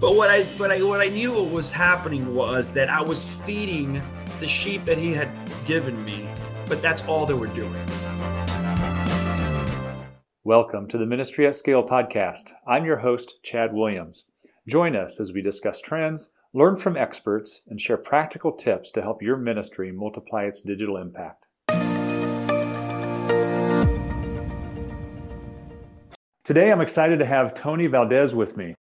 But what I but I what I knew what was happening was that I was feeding the sheep that he had given me, but that's all they were doing. Welcome to the Ministry at Scale podcast. I'm your host, Chad Williams. Join us as we discuss trends, learn from experts, and share practical tips to help your ministry multiply its digital impact. Today, I'm excited to have Tony Valdez with me.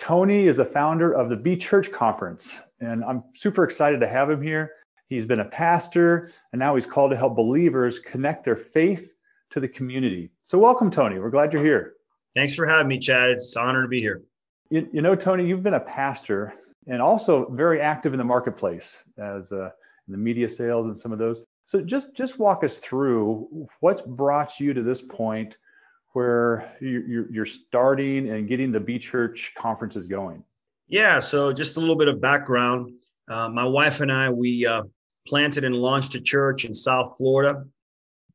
Tony is the founder of the Be Church Conference, and I'm super excited to have him here. He's been a pastor, and now he's called to help believers connect their faith to the community. So, welcome, Tony. We're glad you're here. Thanks for having me, Chad. It's an honor to be here. You, you know, Tony, you've been a pastor and also very active in the marketplace as uh, in the media sales and some of those. So, just just walk us through what's brought you to this point where you're, starting and getting the Be Church conferences going? Yeah, so just a little bit of background. Uh, my wife and I, we uh, planted and launched a church in South Florida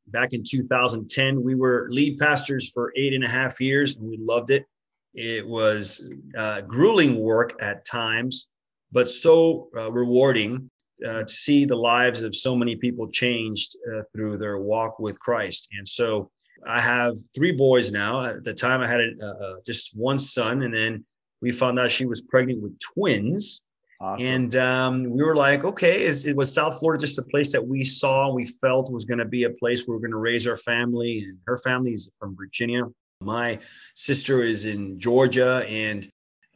back in 2010. We were lead pastors for eight and a half years, and we loved it. It was uh, grueling work at times, but so uh, rewarding uh, to see the lives of so many people changed uh, through their walk with Christ. And so I have three boys now. At the time, I had a, uh, just one son, and then we found out she was pregnant with twins. Awesome. And um, we were like, okay, is, it was South Florida just a place that we saw, we felt was going to be a place where we are going to raise our family. And her family is from Virginia. My sister is in Georgia. And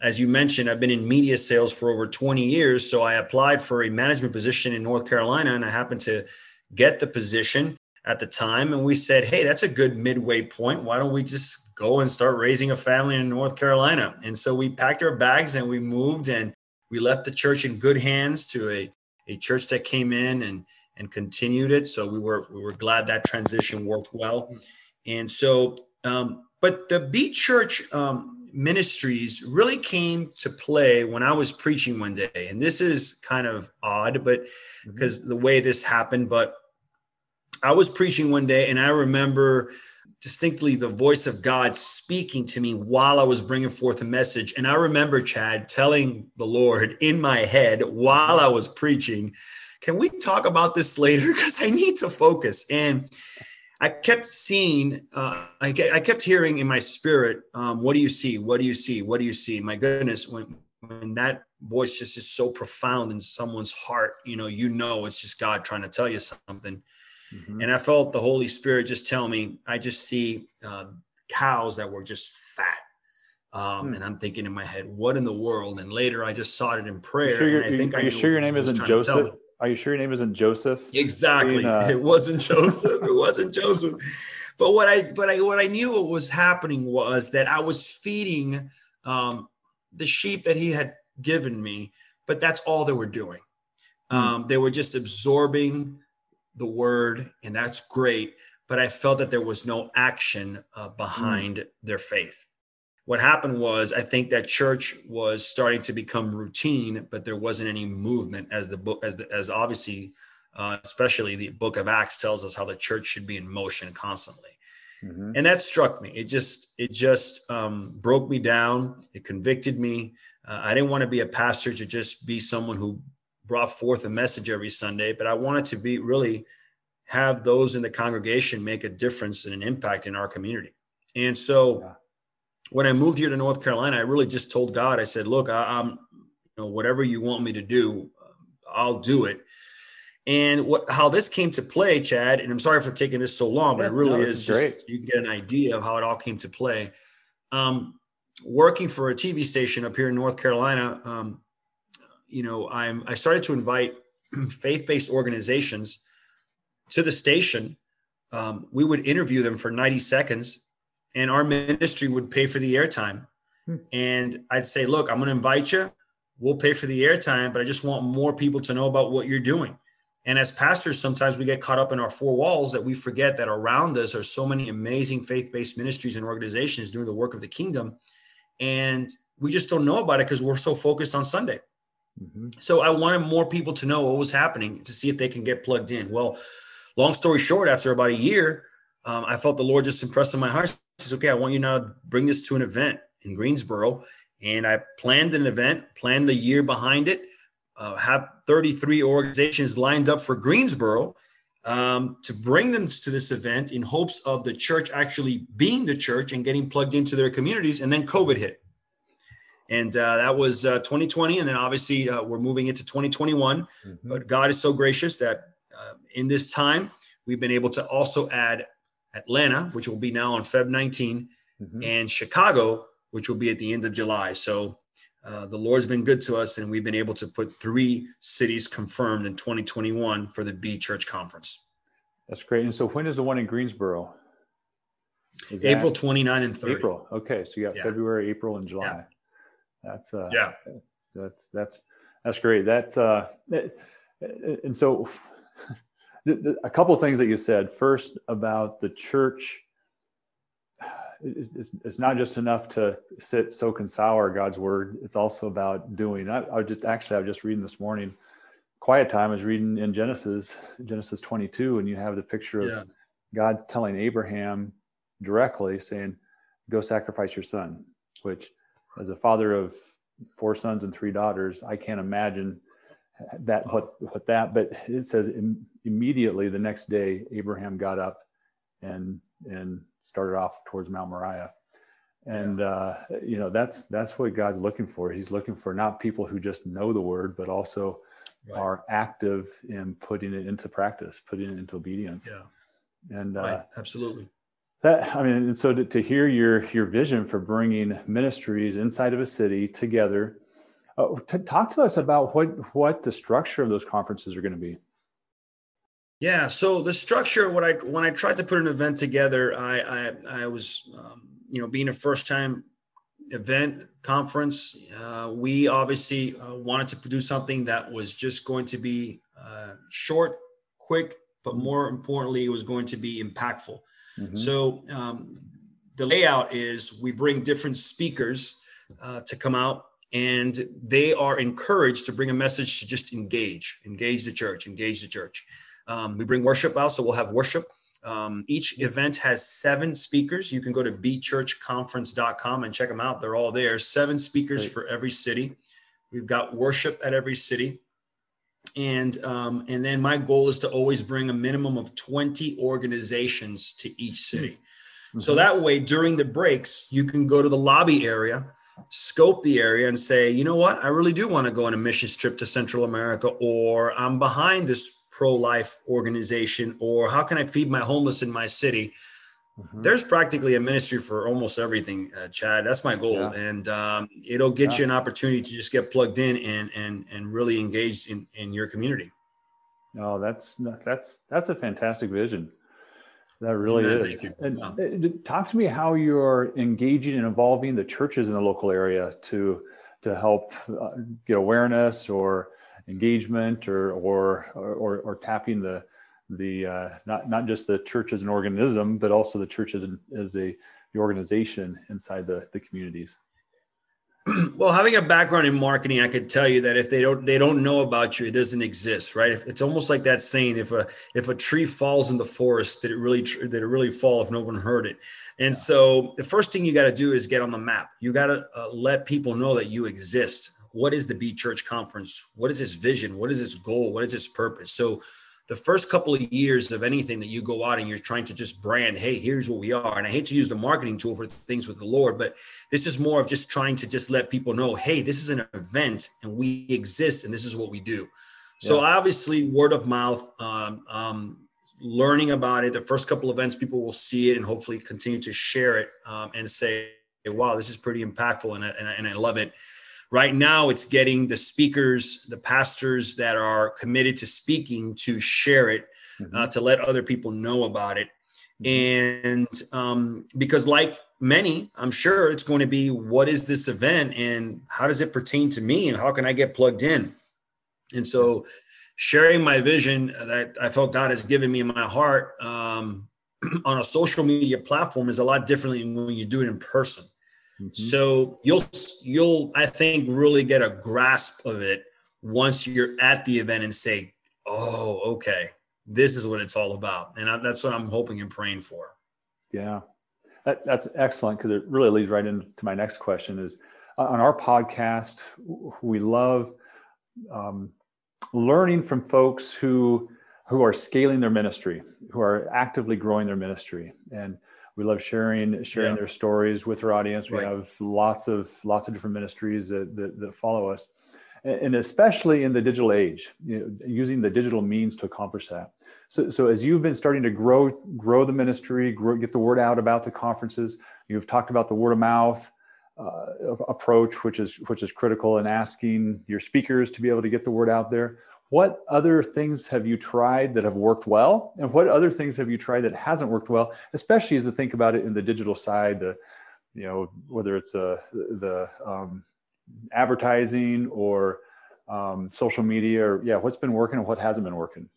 as you mentioned, I've been in media sales for over 20 years. So I applied for a management position in North Carolina, and I happened to get the position at the time. And we said, hey, that's a good midway point. Why don't we just go and start raising a family in North Carolina? And so we packed our bags and we moved and we left the church in good hands to a, a church that came in and and continued it. So we were we were glad that transition worked well. And so um, but the Be Church um, ministries really came to play when I was preaching one day. And this is kind of odd, but because mm-hmm. the way this happened, but I was preaching one day and I remember distinctly the voice of God speaking to me while I was bringing forth a message. And I remember, Chad, telling the Lord in my head while I was preaching, Can we talk about this later? Because I need to focus. And I kept seeing, uh, I, kept hearing in my spirit, um, What do you see? What do you see? What do you see? My goodness, when, when that voice just is so profound in someone's heart, you know, you know, it's just God trying to tell you something. Mm-hmm. And I felt the Holy Spirit just tell me, I just see uh, cows that were just fat. Um, mm. And I'm thinking in my head, what in the world? And later I just saw it in prayer. Sure I think are you sure your name isn't Joseph? Are you sure your name isn't Joseph? Exactly. uh... It wasn't Joseph. it wasn't Joseph. But what I but I what I knew what was happening was that I was feeding um, the sheep that he had given me, but that's all they were doing. Hmm. Um, they were just absorbing the word, and that's great. But I felt that there was no action uh, behind mm. their faith. What happened was, I think that church was starting to become routine, but there wasn't any movement, as the book, as the, as obviously, uh, especially the Book of Acts tells us how the church should be in motion constantly. Mm-hmm. and that struck me it just it just um, broke me down it convicted me uh, i didn't want to be a pastor to just be someone who brought forth a message every Sunday, but I wanted to be really have those in the congregation make a difference and an impact in our community. And so yeah. when I moved here to North Carolina, I really just told God, I said, look, I, am you know, whatever you want me to do, I'll do it. And what, how this came to play, Chad, and I'm sorry for taking this so long, but it really no, is just, great. you can get an idea of how it all came to play. Um, working for a TV station up here in North Carolina, um, you know, I'm I started to invite faith-based organizations to the station. Um, we would interview them for 90 seconds, and our ministry would pay for the airtime. Hmm. And I'd say, look, I'm going to invite you. We'll pay for the airtime, but I just want more people to know about what you're doing. And as pastors, sometimes we get caught up in our four walls that we forget that around us are so many amazing faith based ministries and organizations doing the work of the kingdom. And we just don't know about it because we're so focused on Sunday. Mm-hmm. So I wanted more people to know what was happening to see if they can get plugged in. Well, long story short, after about a year, um, I felt the Lord just impressed on my heart. He says, "Okay, I want you now to bring this to an event in Greensboro, And I planned an event, planned a year behind it, uh, have 33 organizations lined up for Greensboro um, to bring them to this event in hopes of the church actually being the church and getting plugged into their communities. And then COVID hit. And uh, that was uh, 2020. And then obviously uh, we're moving into 2021. Mm-hmm. But God is so gracious that uh, in this time, we've been able to also add Atlanta, which will be now on Feb 19, mm-hmm. and Chicago, which will be at the end of July. So uh, the Lord's been good to us, and we've been able to put three cities confirmed in 2021 for the Be Church Conference. That's great. And so, when is the one in Greensboro? Is April 29 and 30. April. Okay, so you got yeah. February, April, and July. Yeah. That's uh, yeah. That's that's that's great. That's uh, and so a couple of things that you said. First about the church it's, it's not just enough to sit, soak, and sour God's word. It's also about doing. I, I just actually I was just reading this morning. Quiet time I was reading in Genesis, Genesis 22, and you have the picture of yeah. God telling Abraham directly, saying, "Go sacrifice your son." Which, as a father of four sons and three daughters, I can't imagine that what what that. But it says Im- immediately the next day, Abraham got up and and started off towards Mount Moriah. And uh, you know that's that's what God's looking for. He's looking for not people who just know the word, but also right. are active in putting it into practice, putting it into obedience. Yeah, and uh, absolutely. That I mean, and so to, to hear your your vision for bringing ministries inside of a city together, uh, to talk to us about what what the structure of those conferences are going to be. Yeah. So the structure, what I when I tried to put an event together, I I, I was um, you know being a first time event conference, uh, we obviously uh, wanted to produce something that was just going to be uh, short, quick, but more importantly, it was going to be impactful. Mm-hmm. So um, the layout is we bring different speakers uh, to come out and they are encouraged to bring a message to just engage, engage the church, engage the church. Um, we bring worship out, so we'll have worship. Um, each event has seven speakers. You can go to bechurchconference.com and check them out. They're all there. Seven speakers Great. for every city. We've got worship at every city. And um, and then my goal is to always bring a minimum of 20 organizations to each city. Mm-hmm. So that way, during the breaks, you can go to the lobby area, scope the area, and say, you know what, I really do want to go on a missions trip to Central America, or I'm behind this pro-life organization or how can i feed my homeless in my city mm-hmm. there's practically a ministry for almost everything uh, chad that's my goal yeah. and um, it'll get yeah. you an opportunity to just get plugged in and and and really engaged in in your community oh that's that's that's a fantastic vision that really is. And uh, talk to me how you're engaging and involving the churches in the local area to to help uh, get awareness or engagement or or or, or tapping the the uh, not not just the church as an organism, but also the church as, an, as a the organization inside the, the communities. Well, having a background in marketing, I could tell you that if they don't they don't know about you, it doesn't exist, right? If, it's almost like that saying: if a if a tree falls in the forest, did it really did it really fall if no one heard it? And so the first thing you got to do is get on the map. You got to uh, let people know that you exist what is the Be Church Conference? What is its vision? What is its goal? What is its purpose? So, the first couple of years of anything that you go out and you're trying to just brand, hey, here's what we are. And I hate to use the marketing tool for things with the Lord, but this is more of just trying to just let people know, hey, this is an event and we exist and this is what we do. So yeah. obviously, word of mouth, um, um, learning about it. The first couple events, people will see it and hopefully continue to share it um, and say, wow, this is pretty impactful and I, and I, and I love it. Right now, it's getting the speakers, the pastors that are committed to speaking to share it, mm-hmm. uh, to let other people know about it. Mm-hmm. And um, because, like many, I'm sure it's going to be what is this event and how does it pertain to me and how can I get plugged in? And so, sharing my vision that I felt God has given me in my heart um, on a social media platform is a lot differently than when you do it in person. Mm-hmm. So you'll you'll I think really get a grasp of it once you're at the event and say, "Oh, okay, this is what it's all about," and I, that's what I'm hoping and praying for. Yeah, that, that's excellent because it really leads right into my next question: is on our podcast, we love um, learning from folks who who are scaling their ministry, who are actively growing their ministry, and we love sharing sharing yeah. their stories with our audience. We right. have lots of lots of different ministries that, that, that follow us, and especially in the digital age, you know, using the digital means to accomplish that. So, so as you've been starting to grow grow the ministry, grow, get the word out about the conferences, you've talked about the word of mouth uh, approach, which is which is critical in asking your speakers to be able to get the word out there. What other things have you tried that have worked well, and what other things have you tried that hasn't worked well? Especially as to think about it in the digital side, the you know whether it's uh, the um, advertising or um, social media, or yeah, what's been working and what hasn't been working.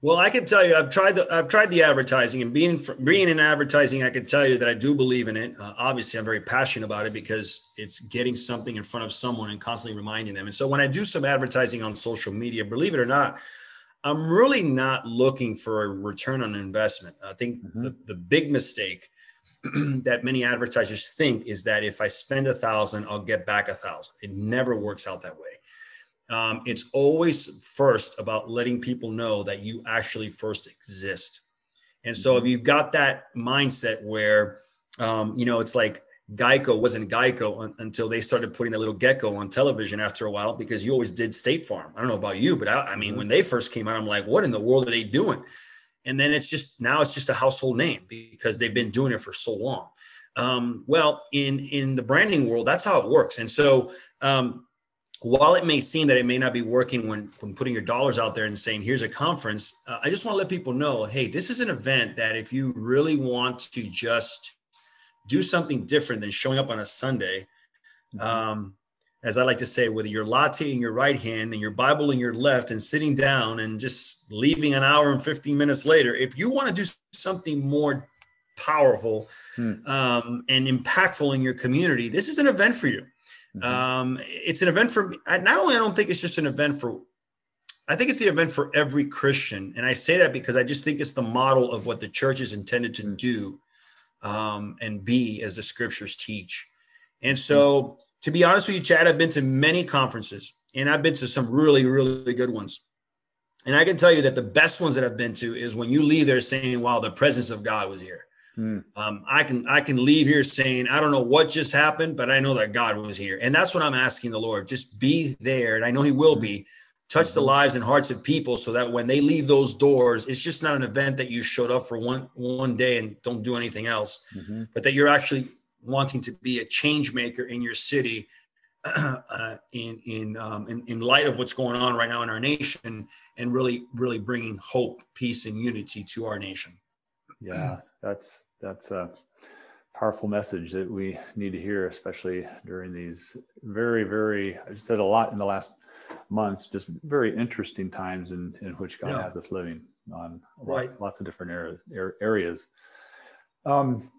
Well, I can tell you, I've tried the I've tried the advertising, and being being in advertising, I can tell you that I do believe in it. Uh, obviously, I'm very passionate about it because it's getting something in front of someone and constantly reminding them. And so, when I do some advertising on social media, believe it or not, I'm really not looking for a return on investment. I think mm-hmm. the, the big mistake that many advertisers think is that if I spend a thousand, I'll get back a thousand. It never works out that way um, it's always first about letting people know that you actually first exist. And so if mm-hmm. you've got that mindset where, um, you know, it's like Geico wasn't Geico un- until they started putting a little gecko on television after a while because you always did State Farm. I don't know about you, but I, I mean, mm-hmm. when they first came out, I'm like, what in the world are they doing? And then it's just now it's just a household name because they've been doing it for so long. Um, well, in in the branding world, that's how it works. And so um, while it may seem that it may not be working when, when putting your dollars out there and saying here's a conference uh, i just want to let people know hey this is an event that if you really want to just do something different than showing up on a sunday mm-hmm. um, as i like to say with your latte in your right hand and your bible in your left and sitting down and just leaving an hour and 15 minutes later if you want to do something more powerful hmm. um, and impactful in your community this is an event for you Mm-hmm. Um, it's an event for not only I don't think it's just an event for I think it's the event for every Christian. And I say that because I just think it's the model of what the church is intended to do um, and be as the scriptures teach. And so, to be honest with you, Chad, I've been to many conferences and I've been to some really, really good ones. And I can tell you that the best ones that I've been to is when you leave there saying, wow, the presence of God was here. Hmm. Um, I can I can leave here saying I don't know what just happened, but I know that God was here, and that's what I'm asking the Lord. Just be there, and I know He will be. Touch the mm-hmm. lives and hearts of people, so that when they leave those doors, it's just not an event that you showed up for one one day and don't do anything else, mm-hmm. but that you're actually wanting to be a change maker in your city, uh, in in, um, in in light of what's going on right now in our nation, and really really bringing hope, peace, and unity to our nation. Yeah, that's that's a powerful message that we need to hear, especially during these very, very, I've said a lot in the last months, just very interesting times in, in which God yeah. has us living on right. lots, lots of different areas. areas. Um,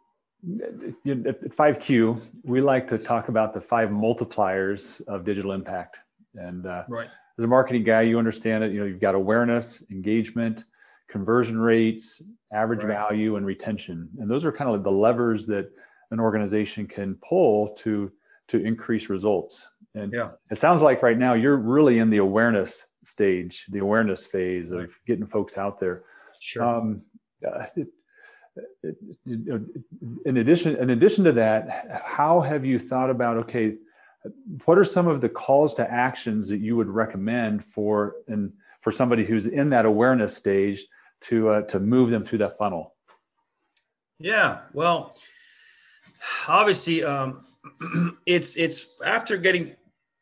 at 5Q, we like to talk about the five multipliers of digital impact. And uh, right. as a marketing guy, you understand it. You know, you've got awareness, engagement, conversion rates, average right. value, and retention. And those are kind of like the levers that an organization can pull to to increase results. And yeah. it sounds like right now you're really in the awareness stage, the awareness phase of getting folks out there. Sure. Um, uh, it, in addition, in addition to that, how have you thought about okay? What are some of the calls to actions that you would recommend for and for somebody who's in that awareness stage to uh, to move them through that funnel? Yeah, well, obviously, um, it's it's after getting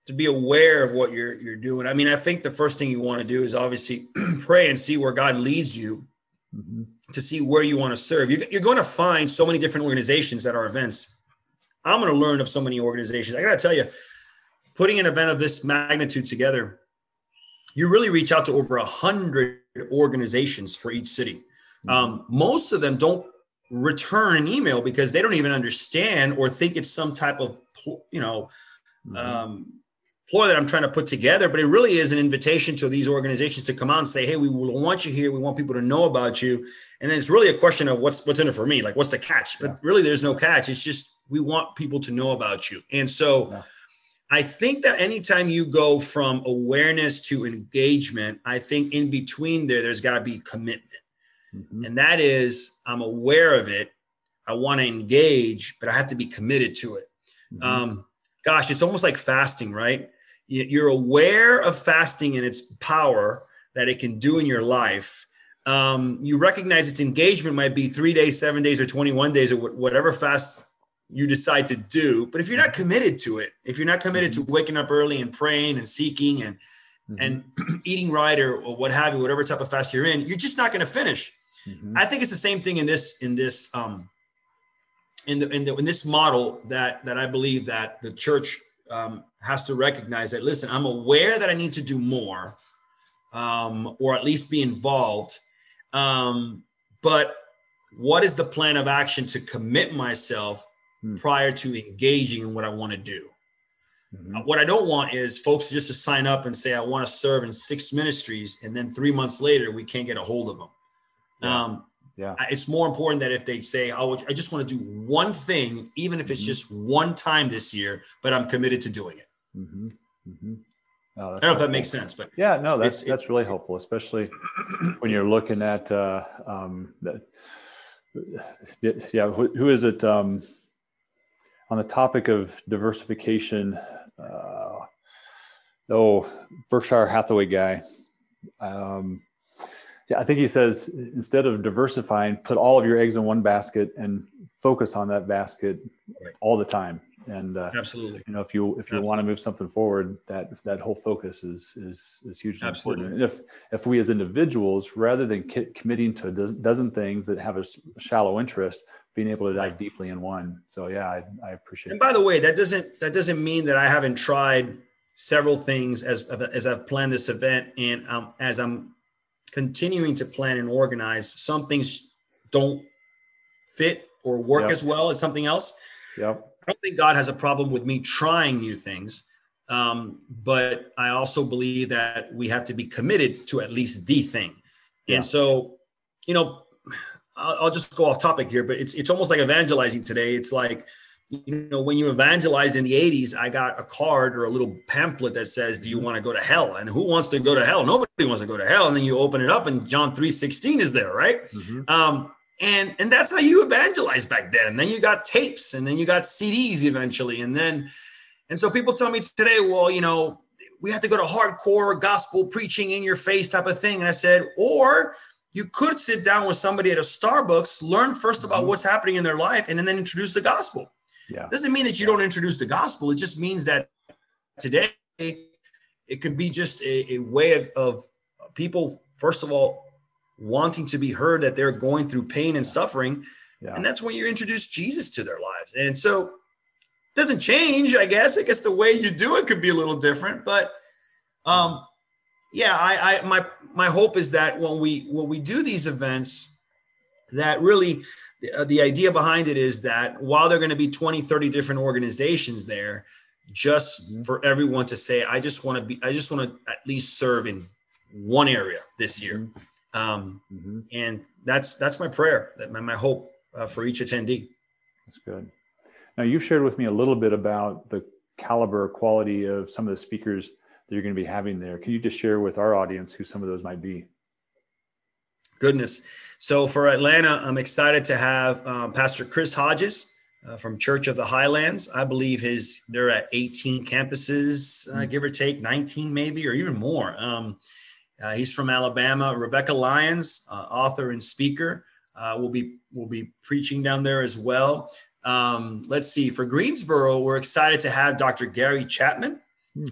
to be aware of what you're you're doing. I mean, I think the first thing you want to do is obviously pray and see where God leads you mm-hmm. to see where you want to serve. You're, you're going to find so many different organizations at our events. I'm going to learn of so many organizations. I got to tell you, putting an event of this magnitude together you really reach out to over a hundred organizations for each city. Mm-hmm. Um, most of them don't return an email because they don't even understand or think it's some type of you know mm-hmm. um, ploy that I'm trying to put together, but it really is an invitation to these organizations to come out and say, "Hey, we want you here. We want people to know about you." And then it's really a question of what's what's in it for me, like what's the catch? But really, there's no catch. It's just we want people to know about you, and so. Yeah. I think that anytime you go from awareness to engagement, I think in between there, there's got to be commitment. Mm-hmm. And that is, I'm aware of it. I want to engage, but I have to be committed to it. Mm-hmm. Um, gosh, it's almost like fasting, right? You're aware of fasting and its power that it can do in your life. Um, you recognize its engagement might be three days, seven days, or 21 days, or whatever fast you decide to do. But if you're not committed to it, if you're not committed mm-hmm. to waking up early and praying and seeking and mm-hmm. and eating right or, or, what have you, whatever type of fast you're in, you're just not going to finish. Mm-hmm. I think it's the same thing in this in this um, in the, in the in this model that that I believe that the church um, has to recognize that. Listen, I'm aware that I need to do more, um, or at least be involved. Um, but what is the plan of action to commit myself hmm. prior to engaging in what I want to do? Mm-hmm. Uh, what I don't want is folks just to sign up and say I want to serve in six ministries, and then three months later we can't get a hold of them. Yeah. Um, yeah. It's more important that if they say, oh, I just want to do one thing, even if it's mm-hmm. just one time this year, but I'm committed to doing it. Mm-hmm. Mm-hmm. Oh, I don't know if that makes sense, but yeah, no, that's that's really helpful, especially when you're looking at uh, um, the, yeah, who, who is it um, on the topic of diversification? Uh, oh, Berkshire Hathaway guy. Um, yeah, I think he says instead of diversifying, put all of your eggs in one basket and focus on that basket right. all the time. And uh, absolutely, you know, if you if you absolutely. want to move something forward, that that whole focus is is is hugely absolutely. important. And if if we as individuals, rather than ki- committing to a dozen, dozen things that have a shallow interest, being able to dive deeply in one. So yeah, I, I appreciate. And by the way, that doesn't that doesn't mean that I haven't tried several things as as I've planned this event and um, as I'm continuing to plan and organize. Some things don't fit or work yep. as well as something else. Yep. I don't think God has a problem with me trying new things. Um, but I also believe that we have to be committed to at least the thing. Yeah. And so, you know, I'll, I'll just go off topic here, but it's it's almost like evangelizing today. It's like you know, when you evangelize in the 80s, I got a card or a little pamphlet that says, Do you mm-hmm. want to go to hell? And who wants to go to hell? Nobody wants to go to hell. And then you open it up and John 3 16 is there, right? Mm-hmm. Um, and and that's how you evangelize back then. And then you got tapes and then you got CDs eventually. And then and so people tell me today, well, you know, we have to go to hardcore gospel preaching in your face type of thing. And I said, or you could sit down with somebody at a Starbucks, learn first about mm-hmm. what's happening in their life, and then introduce the gospel. Yeah. Doesn't mean that you don't introduce the gospel. It just means that today it could be just a, a way of, of people, first of all, wanting to be heard that they're going through pain and suffering. Yeah. And that's when you introduce Jesus to their lives. And so it doesn't change, I guess. I guess the way you do it could be a little different. But um, yeah, I, I my my hope is that when we when we do these events, that really uh, the idea behind it is that while there are going to be 20 30 different organizations there just mm-hmm. for everyone to say i just want to be i just want to at least serve in one area this year mm-hmm. Um, mm-hmm. and that's that's my prayer that my, my hope uh, for each attendee that's good now you've shared with me a little bit about the caliber quality of some of the speakers that you're going to be having there can you just share with our audience who some of those might be goodness so for Atlanta, I'm excited to have um, Pastor Chris Hodges uh, from Church of the Highlands. I believe his they're at 18 campuses, uh, hmm. give or take 19 maybe, or even more. Um, uh, he's from Alabama. Rebekah Lyons, uh, author and speaker, uh, will be will be preaching down there as well. Um, let's see. For Greensboro, we're excited to have Dr. Gary Chapman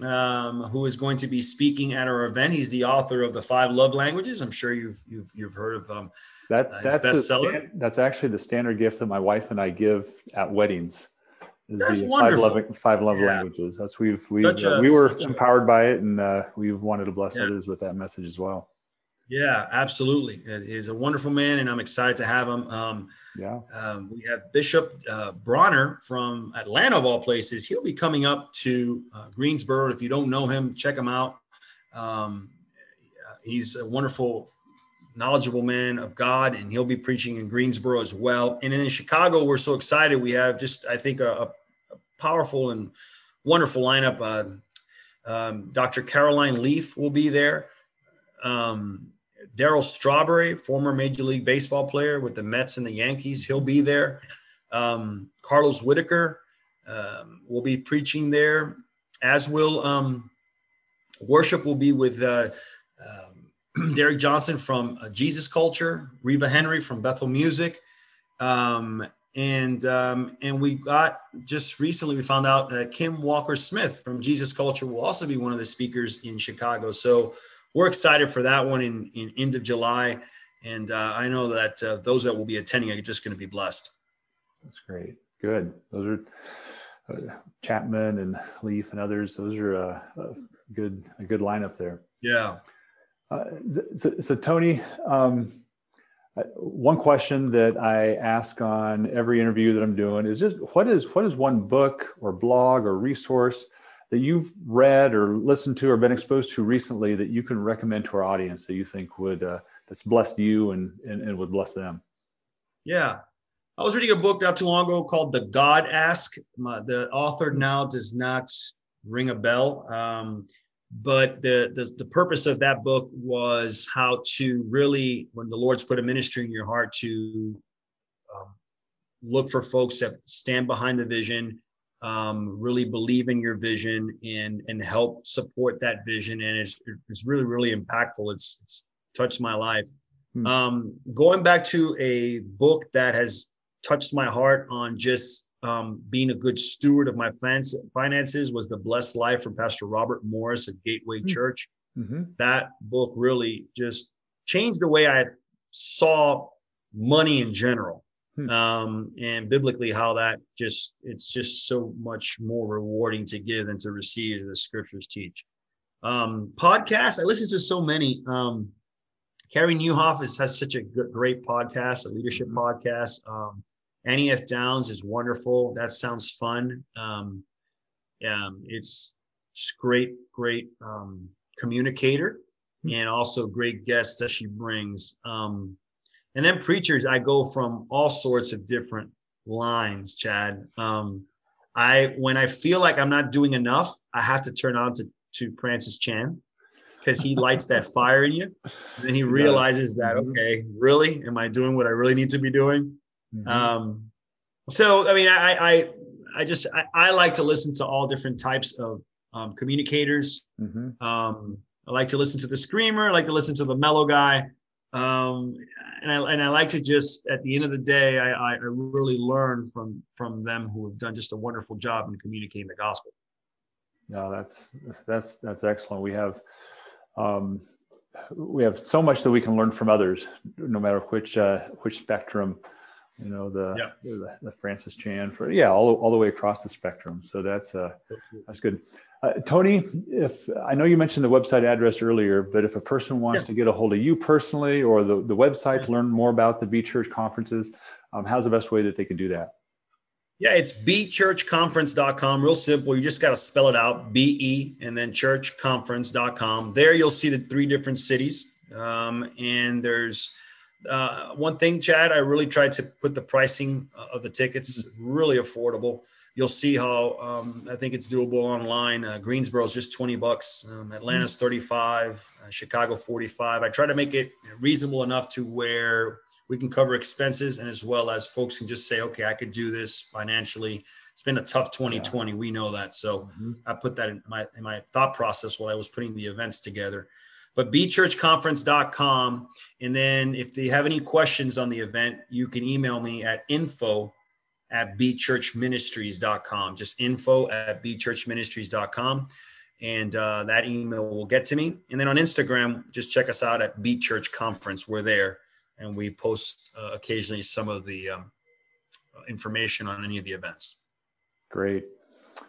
um, who is going to be speaking at our event. He's the author of the Five Love Languages. I'm sure you've you've, you've heard of um, that. Uh, that's bestseller. That's actually the standard gift that my wife and I give at weddings. That's wonderful. Five love, five love yeah. languages. That's we've we uh, we were empowered by it, and uh, we've wanted to bless yeah. others with that message as well. Yeah, absolutely. He's a wonderful man, and I'm excited to have him. Um, yeah. Um, we have Bishop uh, Bronner from Atlanta, of all places. He'll be coming up to uh, Greensboro. If you don't know him, check him out. Um, he's a wonderful, knowledgeable man of God, and he'll be preaching in Greensboro as well. And in Chicago, we're so excited. We have just, I think, a, a powerful and wonderful lineup. Uh, um, Dr. Caroline Leaf will be there. Um, Darryl Strawberry, former Major League Baseball player with the Mets and the Yankees, he'll be there. Um, Carlos Whitaker um, will be preaching there, as will um, worship will be with uh, um, Derek Johnson from uh, Jesus Culture, Reva Henry from Bethel Music, um, and um, and we got just recently we found out that Kim Walker Smith from Jesus Culture will also be one of the speakers in Chicago. So we're excited for that one in, in end of July. And uh, I know that uh, those that will be attending are just going to be blessed. That's great. Good. Those are uh, Chapman and Leaf and others. Those are a, uh, a good a good lineup there. Yeah. Uh, so, so, Tony, um, uh, one question that I ask on every interview that I'm doing is just what is what is one book or blog or resource that you've read or listened to or been exposed to recently that you can recommend to our audience that you think would uh, that's blessed you and, and, and would bless them? Yeah, I was reading a book not too long ago called The God Ask. My, the author now does not ring a bell, um, but the, the the purpose of that book was how to really, when the Lord's put a ministry in your heart, to um, look for folks that stand behind the vision um, really believe in your vision and and help support that vision and it's it's really really impactful it's it's touched my life hmm. um, going back to a book that has touched my heart on just um, being a good steward of my finances was the blessed life from pastor robert morris at gateway hmm. church mm-hmm. that book really just changed the way i saw money in general Hmm. um, and biblically how that just it's just so much more rewarding to give than to receive as the scriptures teach. Um, podcasts i listen to so many. Um, carey nieuwhof is, has such a good, great podcast a leadership mm-hmm. podcast. Um, annie f. Downs is wonderful. That sounds fun. Um, um, it's just great great um, communicator hmm. and also great guests that she brings. Um, and then preachers, I go from all sorts of different lines, Chad. Um, I when I feel like I'm not doing enough, I have to turn on to, to Francis Chan because he lights that fire in you. And then he realizes that, mm-hmm. okay, really? Am I doing what I really need to be doing? Mm-hmm. Um, so I mean, I I I just I, I, like to listen to all different types of um, communicators. Mm-hmm. Um, I like to listen to the screamer. I like to listen to the mellow guy. Um, and I and I like to just at the end of the day, I, I really learn from from them who have done just a wonderful job in communicating the gospel. No, that's that's that's excellent. We have um, we have so much that we can learn from others, no matter which uh, which spectrum. You know the, yeah. the, the Francis Chan for yeah all all the way across the spectrum. So that's uh that's good. Uh, Tony, if I know you mentioned the website address earlier, but if a person wants yeah. to get a hold of you personally or the, the website to learn more about the Be Church conferences, um, how's the best way that they can do that? Yeah, it's bechurchconference.com. Real simple. You just got to spell it out B E and then churchconference.com. There you'll see the three different cities. Um, and there's uh, one thing, Chad, I really tried to put the pricing of the tickets really affordable you'll see how um, I think it's doable online. Uh, Greensboro is just 20 bucks. Um, Atlanta's 35, uh, Chicago 45. I try to make it reasonable enough to where we can cover expenses and as well as folks can just say, okay, I could do this financially. It's been a tough 2020. Yeah. We know that. So mm-hmm. I put that in my, in my thought process while I was putting the events together. But bechurchconference.com. And then if they have any questions on the event, you can email me at info at bechurchministries.com. Just info at bechurchministries.com. And uh, that email will get to me. And then on Instagram, just check us out at Be Church Conference. We're there and we post uh, occasionally some of the um, information on any of the events. Great.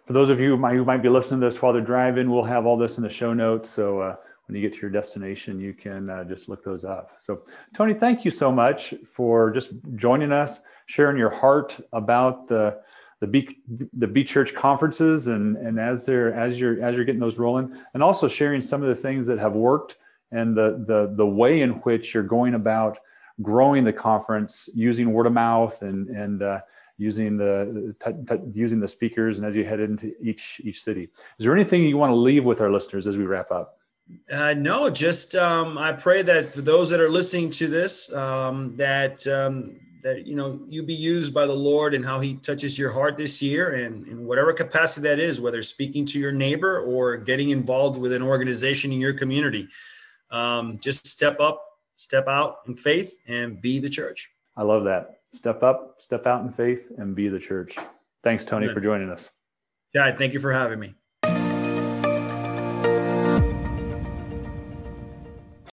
For those of you who might, who might, be listening to this while they're driving, we'll have all this in the show notes. So uh, when you get to your destination, you can uh, just look those up. So, Tony, thank you so much for just joining us, sharing your heart about the the B the Be Church conferences, and and as they're as you're as you're getting those rolling, and also sharing some of the things that have worked and the the the way in which you're going about growing the conference using word of mouth and and uh, using the t- t- using the speakers and as you head into each each city. Is there anything you want to leave with our listeners as we wrap up? Uh, no, just um, I pray that for those that are listening to this, um, that um, that you know you be used by the Lord and how He touches your heart this year, and in whatever capacity that is, whether speaking to your neighbor or getting involved with an organization in your community. Um, just step up, step out in faith, and be the church. I love that. Step up, step out in faith, and be the church. Thanks, Tony, Amen. for joining us. Yeah, thank you for having me.